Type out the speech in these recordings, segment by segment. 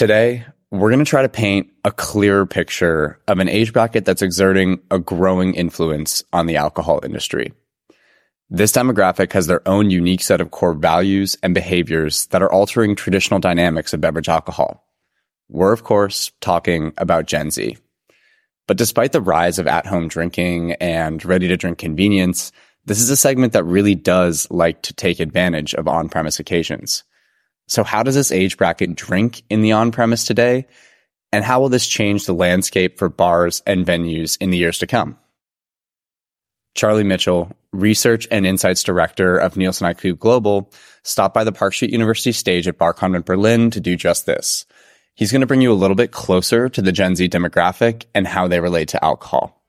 Today, we're going to try to paint a clearer picture of an age bracket that's exerting a growing influence on the alcohol industry. This demographic has their own unique set of core values and behaviors that are altering traditional dynamics of beverage alcohol. We're, of course, talking about Gen Z. But despite the rise of at home drinking and ready to drink convenience, this is a segment that really does like to take advantage of on premise occasions. So how does this age bracket drink in the on premise today? And how will this change the landscape for bars and venues in the years to come? Charlie Mitchell, Research and Insights Director of Nielsen IQ Global, stopped by the Park Street University stage at BarCon in Berlin to do just this. He's going to bring you a little bit closer to the Gen Z demographic and how they relate to alcohol.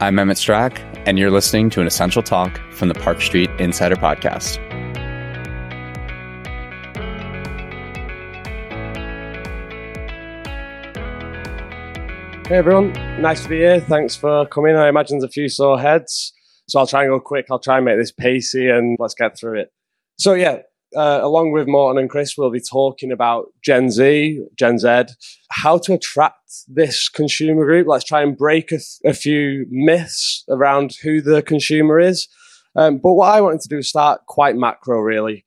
I'm Emmett Strack, and you're listening to an essential talk from the Park Street Insider Podcast. Hey everyone, nice to be here. Thanks for coming. I imagine there's a few sore heads, so I'll try and go quick. I'll try and make this pacey and let's get through it. So, yeah, uh, along with Morten and Chris, we'll be talking about Gen Z, Gen Z, how to attract this consumer group. Let's try and break a, th- a few myths around who the consumer is. Um, but what I wanted to do is start quite macro, really.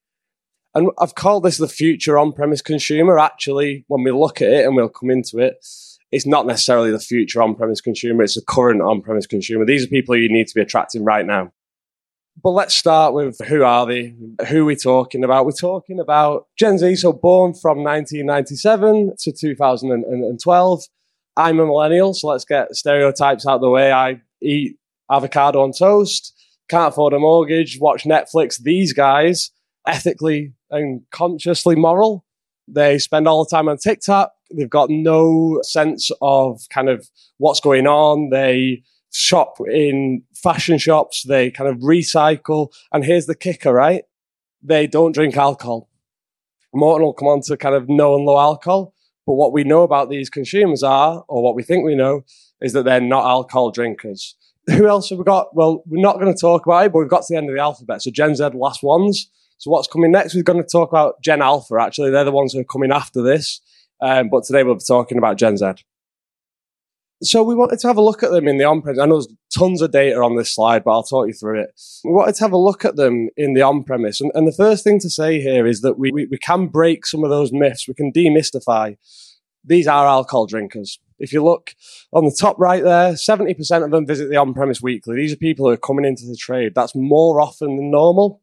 And I've called this the future on premise consumer. Actually, when we look at it and we'll come into it, it's not necessarily the future on-premise consumer; it's the current on-premise consumer. These are people you need to be attracting right now. But let's start with who are they? Who are we talking about? We're talking about Gen Z, so born from 1997 to 2012. I'm a millennial, so let's get stereotypes out of the way. I eat avocado on toast, can't afford a mortgage, watch Netflix. These guys, ethically and consciously moral, they spend all the time on TikTok. They've got no sense of kind of what's going on. They shop in fashion shops. They kind of recycle. And here's the kicker, right? They don't drink alcohol. Morten will come on to kind of no and low alcohol. But what we know about these consumers are, or what we think we know, is that they're not alcohol drinkers. Who else have we got? Well, we're not going to talk about it, but we've got to the end of the alphabet. So Gen Z, last ones. So what's coming next? We're going to talk about Gen Alpha. Actually, they're the ones who are coming after this. Um, but today we'll be talking about Gen Z. So we wanted to have a look at them in the on-premise. I know there's tons of data on this slide, but I'll talk you through it. We wanted to have a look at them in the on-premise. And, and the first thing to say here is that we, we, we can break some of those myths. We can demystify. These are alcohol drinkers. If you look on the top right there, 70% of them visit the on-premise weekly. These are people who are coming into the trade. That's more often than normal.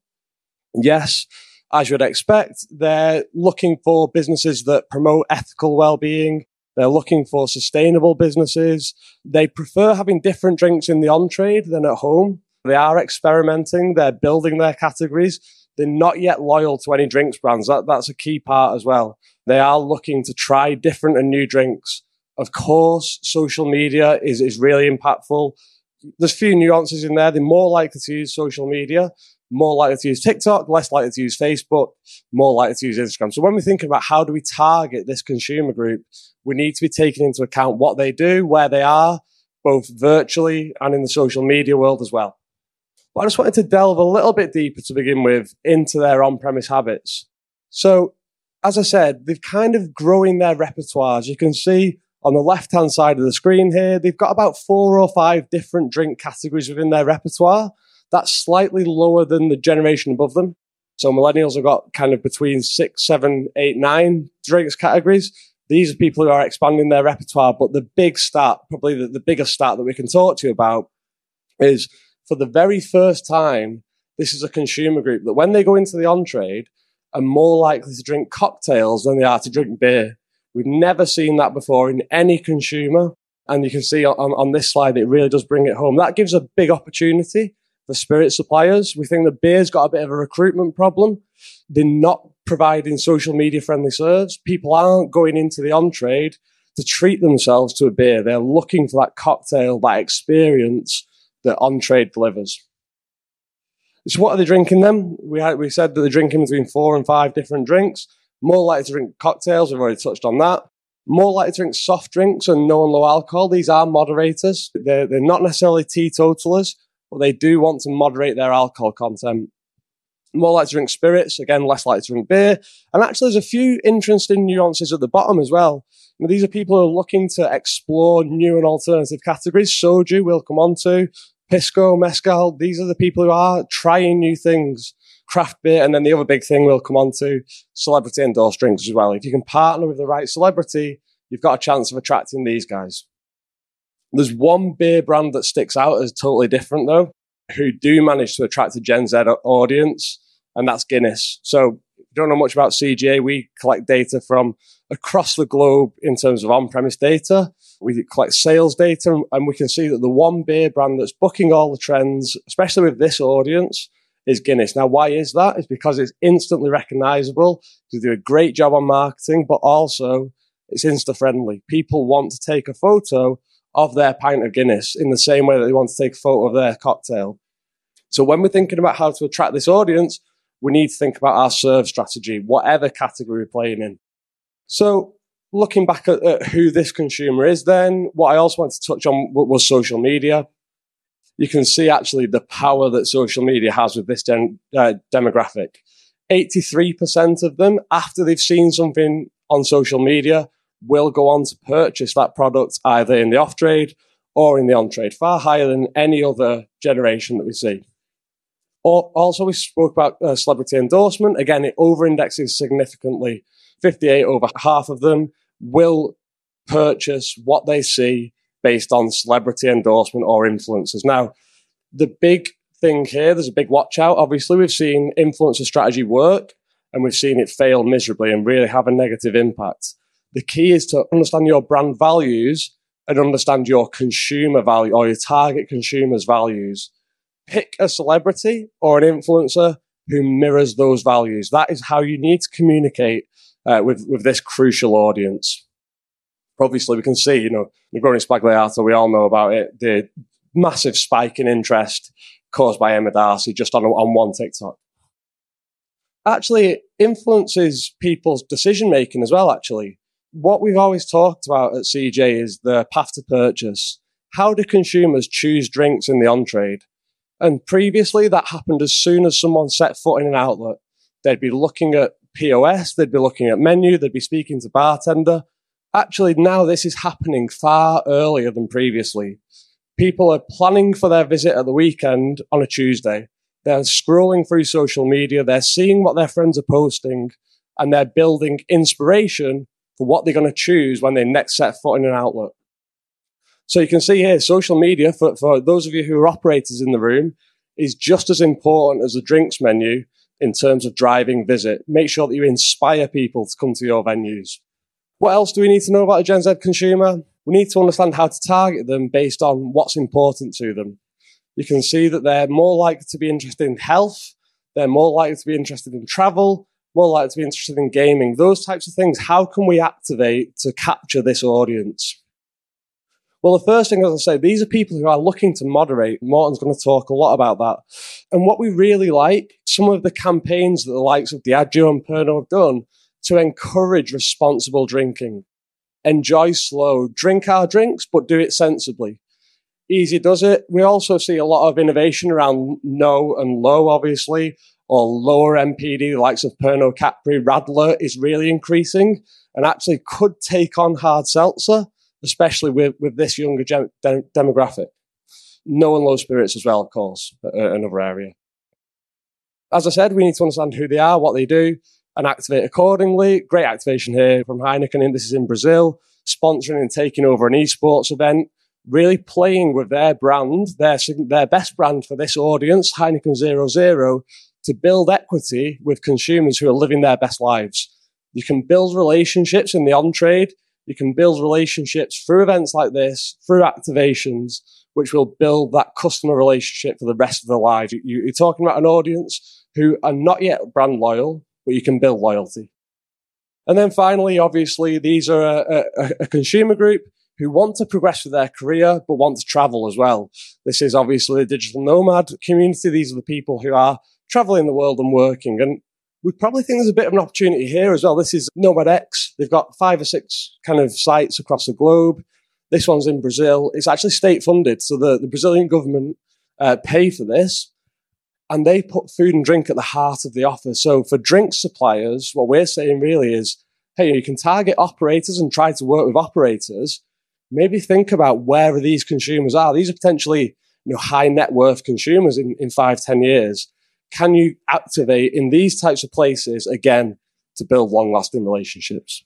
Yes, as you would expect, they're looking for businesses that promote ethical well-being. They're looking for sustainable businesses. They prefer having different drinks in the on-trade than at home. They are experimenting. They're building their categories. They're not yet loyal to any drinks brands. That, that's a key part as well. They are looking to try different and new drinks. Of course, social media is, is really impactful. There's few nuances in there. They're more likely to use social media, more likely to use TikTok, less likely to use Facebook, more likely to use Instagram. So when we're thinking about how do we target this consumer group, we need to be taking into account what they do, where they are, both virtually and in the social media world as well. But I just wanted to delve a little bit deeper to begin with into their on-premise habits. So as I said, they've kind of growing their repertoires. You can see on the left hand side of the screen here, they've got about four or five different drink categories within their repertoire. That's slightly lower than the generation above them. So millennials have got kind of between six, seven, eight, nine drinks categories. These are people who are expanding their repertoire. But the big stat, probably the, the biggest stat that we can talk to you about is for the very first time, this is a consumer group that when they go into the on trade are more likely to drink cocktails than they are to drink beer. We've never seen that before in any consumer. And you can see on, on this slide, it really does bring it home. That gives a big opportunity for spirit suppliers. We think that beer's got a bit of a recruitment problem. They're not providing social media friendly serves. People aren't going into the on trade to treat themselves to a beer. They're looking for that cocktail, that experience that on trade delivers. So what are they drinking then? We, had, we said that they're drinking between four and five different drinks. More likely to drink cocktails. We've already touched on that. More likely to drink soft drinks and no and low alcohol. These are moderators. They're, they're not necessarily teetotalers but they do want to moderate their alcohol content. more likely to drink spirits, again, less likely to drink beer. And actually, there's a few interesting nuances at the bottom as well. These are people who are looking to explore new and alternative categories. Soju, we'll come on to. Pisco, Mezcal, these are the people who are trying new things. Craft beer, and then the other big thing we'll come on to celebrity endorsed drinks as well. If you can partner with the right celebrity, you've got a chance of attracting these guys. There's one beer brand that sticks out as totally different though, who do manage to attract a Gen Z audience, and that's Guinness. So don't know much about CGA, we collect data from across the globe in terms of on-premise data. We collect sales data and we can see that the one beer brand that's booking all the trends, especially with this audience, is Guinness. Now, why is that? It's because it's instantly recognizable. They do a great job on marketing, but also it's insta friendly. People want to take a photo of their pint of Guinness in the same way that they want to take a photo of their cocktail. So when we're thinking about how to attract this audience, we need to think about our serve strategy, whatever category we're playing in. So looking back at, at who this consumer is, then what I also want to touch on was social media. You can see actually the power that social media has with this den, uh, demographic. 83% of them, after they've seen something on social media, will go on to purchase that product either in the off trade or in the on trade, far higher than any other generation that we see. Also, we spoke about uh, celebrity endorsement. Again, it over indexes significantly. 58 over half of them will purchase what they see based on celebrity endorsement or influencers. Now, the big thing here, there's a big watch out. Obviously, we've seen influencer strategy work and we've seen it fail miserably and really have a negative impact. The key is to understand your brand values and understand your consumer value or your target consumer's values. Pick a celebrity or an influencer who mirrors those values. That is how you need to communicate uh, with, with this crucial audience. Obviously, we can see, you know, Negroni Sbagliato, we all know about it, the massive spike in interest caused by Emma D'Arcy just on, on one TikTok. Actually, it influences people's decision making as well, actually what we've always talked about at CGA is the path to purchase. How do consumers choose drinks in the on trade? And previously, that happened as soon as someone set foot in an outlet. They'd be looking at POS, they'd be looking at menu, they'd be speaking to bartender. Actually, now this is happening far earlier than previously. People are planning for their visit at the weekend on a Tuesday. They're scrolling through social media, they're seeing what their friends are posting, and they're building inspiration for what they're going to choose when they next set foot in an outlet. So you can see here, social media, for, for those of you who are operators in the room, is just as important as the drinks menu in terms of driving visit. Make sure that you inspire people to come to your venues. What else do we need to know about a Gen Z consumer? We need to understand how to target them based on what's important to them. You can see that they're more likely to be interested in health, they're more likely to be interested in travel, more likely to be interested in gaming, those types of things. How can we activate to capture this audience? Well, the first thing, as I say, these are people who are looking to moderate. Morten's going to talk a lot about that. And what we really like, some of the campaigns that the likes of Diageo and Pernod have done to encourage responsible drinking. Enjoy slow, drink our drinks, but do it sensibly. Easy does it. We also see a lot of innovation around no and low, obviously or lower MPD, the likes of Pernod Capri, Radler is really increasing and actually could take on hard seltzer, especially with, with this younger de- demographic. No and low spirits as well, of course, uh, another area. As I said, we need to understand who they are, what they do, and activate accordingly. Great activation here from Heineken, this is in Brazil, sponsoring and taking over an esports event, really playing with their brand, their, their best brand for this audience, Heineken 00, to build equity with consumers who are living their best lives. You can build relationships in the on trade. You can build relationships through events like this, through activations, which will build that customer relationship for the rest of their lives. You, are talking about an audience who are not yet brand loyal, but you can build loyalty. And then finally, obviously, these are a, a, a consumer group who want to progress with their career, but want to travel as well. This is obviously a digital nomad community. These are the people who are traveling the world and working. And we probably think there's a bit of an opportunity here as well. This is Nomad X. They've got five or six kind of sites across the globe. This one's in Brazil. It's actually state funded. So the, the Brazilian government uh, pay for this. and they put food and drink at the heart of the offer. So for drink suppliers, what we're saying really is, hey, you can target operators and try to work with operators. Maybe think about where these consumers are. These are potentially you know, high net worth consumers in, in five, ten years. Can you activate in these types of places again to build long lasting relationships?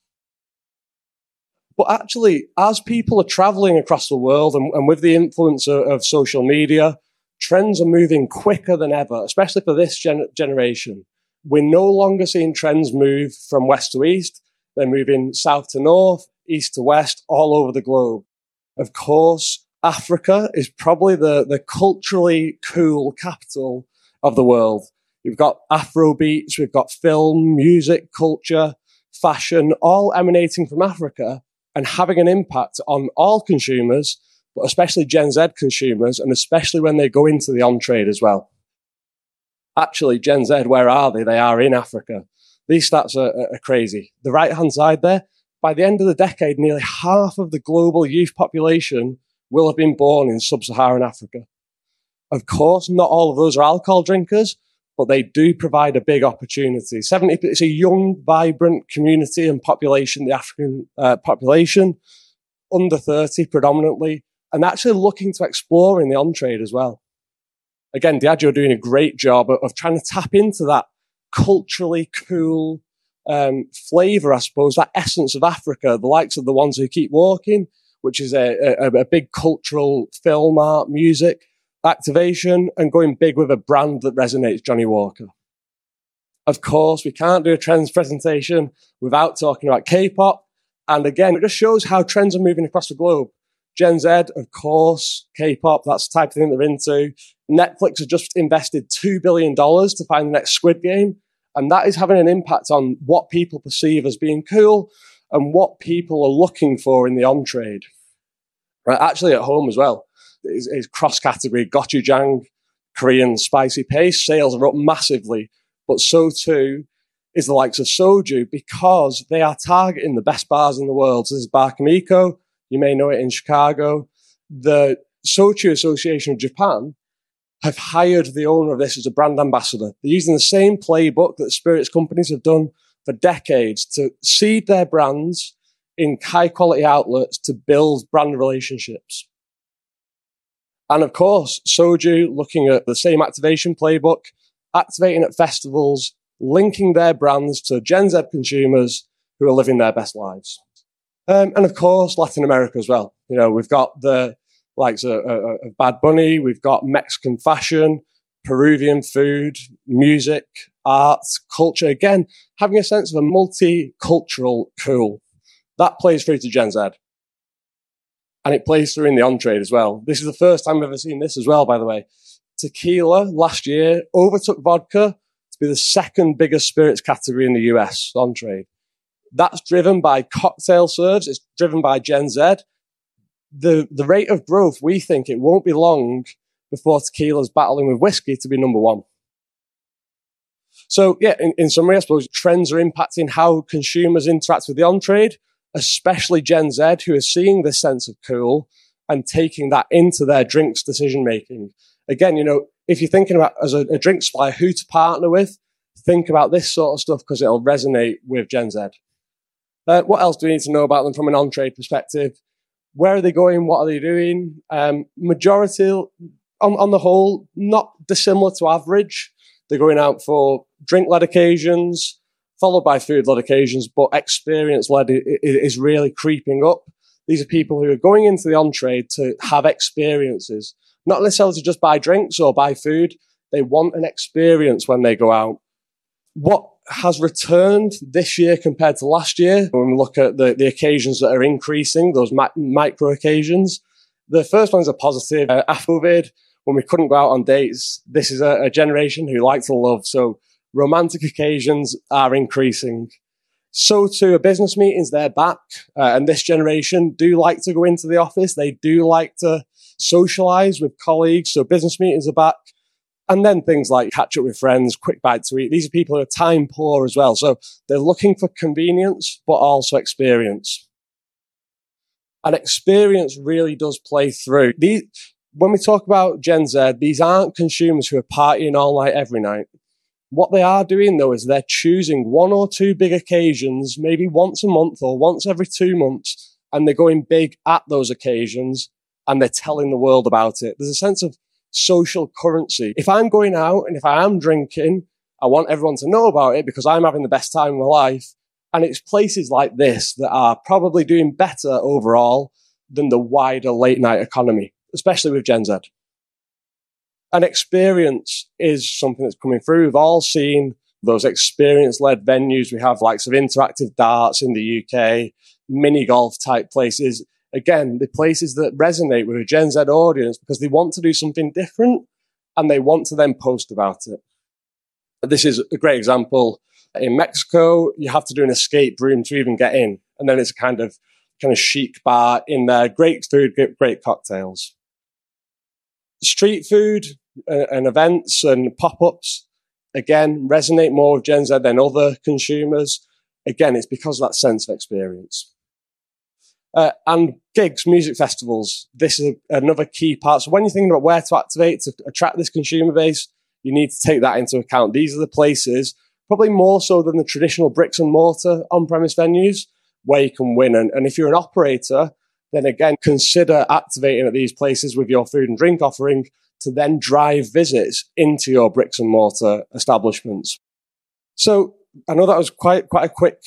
But actually, as people are traveling across the world and, and with the influence of, of, social media, trends are moving quicker than ever, especially for this gen- generation. We're no longer seeing trends move from west to east. They're moving south to north, east to west, all over the globe. Of course, Africa is probably the, the culturally cool capital of the world. We've got Afro beats, we've got film, music, culture, fashion, all emanating from Africa and having an impact on all consumers, but especially Gen Z consumers, and especially when they go into the on trade as well. Actually, Gen Z, where are they? They are in Africa. These stats are, are crazy. The right hand side there, by the end of the decade, nearly half of the global youth population will have been born in sub Saharan Africa. Of course, not all of those are alcohol drinkers, but they do provide a big opportunity. 70, it's a young, vibrant community and population, the African uh, population, under 30 predominantly, and actually looking to explore in the on trade as well. Again, Diageo are doing a great job of, of trying to tap into that culturally cool um, flavor, I suppose, that essence of Africa, the likes of the ones who keep walking, which is a, a, a big cultural film art, music activation and going big with a brand that resonates Johnnie Walker. Of course, we can't do a trends presentation without talking about K-pop. And again, it just shows how trends are moving across the globe. Gen Z, of course, K-pop, that's the type of thing they're into. Netflix has just invested $2 billion to find the next Squid Game. And that is having an impact on what people perceive as being cool and what people are looking for in the on trade. Right? Actually at home as well is, is cross category gochujang, Korean spicy paste. Sales are up massively, but so too is the likes of soju because they are targeting the best bars in the world. So this is Bar Kumiko. You may know it in Chicago. The Soju Association of Japan have hired the owner of this as a brand ambassador. They're using the same playbook that spirits companies have done for decades to seed their brands in high quality outlets to build brand relationships. And of course, Soju looking at the same activation playbook, activating at festivals, linking their brands to Gen Z consumers who are living their best lives. Um, and of course, Latin America as well. You know, we've got the likes of, of Bad Bunny, we've got Mexican fashion, Peruvian food, music, arts, culture. Again, having a sense of a multicultural cool. That plays through to Gen Z and it plays through in the on trade as well. This is the first time I've ever seen this as well, by the way. Tequila last year overtook vodka to be the second biggest spirits category in the US on trade. That's driven by cocktail serves. It's driven by Gen Z. The, the rate of growth, we think it won't be long before tequila's battling with whiskey to be number one. So yeah, in, in summary, I suppose trends are impacting how consumers interact with the on trade especially Gen Z, who are seeing this sense of cool and taking that into their drinks decision making. Again, you know, if you're thinking about as a, a drink supplier who to partner with, think about this sort of stuff because it'll resonate with Gen Z. Uh, what else do we need to know about them from an on-trade perspective? Where are they going? What are they doing? Um, majority, on, on the whole, not dissimilar to average. They're going out for drink-led occasions, followed by food led occasions, but experience led is really creeping up. These are people who are going into the on trade to have experiences, not necessarily to just buy drinks or buy food. They want an experience when they go out. What has returned this year compared to last year, when we look at the, the occasions that are increasing, those mi- micro occasions, the first one's a positive. Uh, after COVID, when we couldn't go out on dates, this is a, a generation who like to love. So romantic occasions are increasing. So too are business meetings, they're back. Uh, and this generation do like to go into the office. They do like to socialize with colleagues. So business meetings are back. And then things like catch up with friends, quick bite to eat. These are people who are time poor as well. So they're looking for convenience, but also experience. And experience really does play through. These, when we talk about Gen Z, these aren't consumers who are partying all night every night. What they are doing though is they're choosing one or two big occasions, maybe once a month or once every two months, and they're going big at those occasions and they're telling the world about it. There's a sense of social currency. If I'm going out and if I am drinking, I want everyone to know about it because I'm having the best time of my life. And it's places like this that are probably doing better overall than the wider late night economy, especially with Gen Z. And experience is something that's coming through. We've all seen those experience led venues. We have likes of interactive darts in the UK, mini golf type places. Again, the places that resonate with a Gen Z audience because they want to do something different and they want to then post about it. This is a great example. In Mexico, you have to do an escape room to even get in. And then it's a kind of, kind of chic bar in there. Great food, great cocktails. Street food uh, and events and pop-ups, again, resonate more with Gen Z than other consumers. Again, it's because of that sense of experience. Uh, and gigs, music festivals, this is a, another key part. So when you're thinking about where to activate to attract this consumer base, you need to take that into account. These are the places, probably more so than the traditional bricks and mortar on-premise venues, where you can win. And, and if you're an operator, then again, consider activating at these places with your food and drink offering to then drive visits into your bricks and mortar establishments. So I know that was quite, quite a quick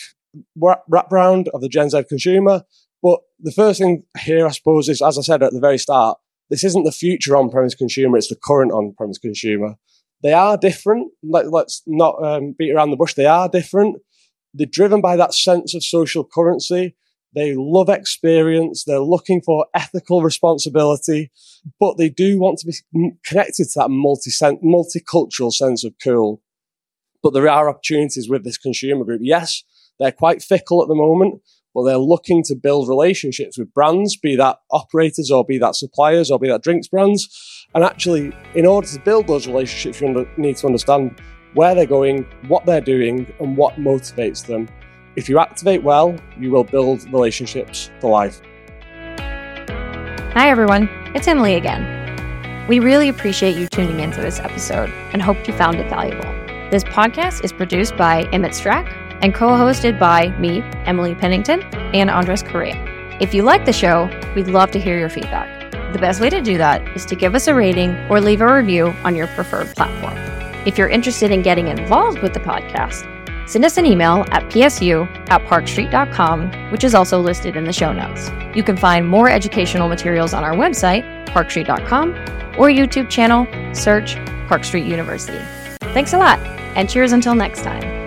wrap round of the Gen Z consumer. But the first thing here, I suppose, is as I said at the very start, this isn't the future on-premise consumer; it's the current on-premise consumer. They are different. Let, us not um, beat around the bush. They are different. They're driven by that sense of social currency. They love experience. They're looking for ethical responsibility, but they do want to be connected to that multi multicultural sense of cool. But there are opportunities with this consumer group. Yes, they're quite fickle at the moment, but they're looking to build relationships with brands, be that operators or be that suppliers or be that drinks brands. And actually, in order to build those relationships, you need to understand where they're going, what they're doing, and what motivates them. If you activate well, you will build relationships for life. Hi, everyone. It's Emily again. We really appreciate you tuning into this episode and hope you found it valuable. This podcast is produced by Emmett Strack and co hosted by me, Emily Pennington, and Andres Correa. If you like the show, we'd love to hear your feedback. The best way to do that is to give us a rating or leave a review on your preferred platform. If you're interested in getting involved with the podcast, send us an email at psu at parkstreet.com, which is also listed in the show notes. You can find more educational materials on our website, parkstreet.com, or YouTube channel, search Park Street University. Thanks a lot, and cheers until next time.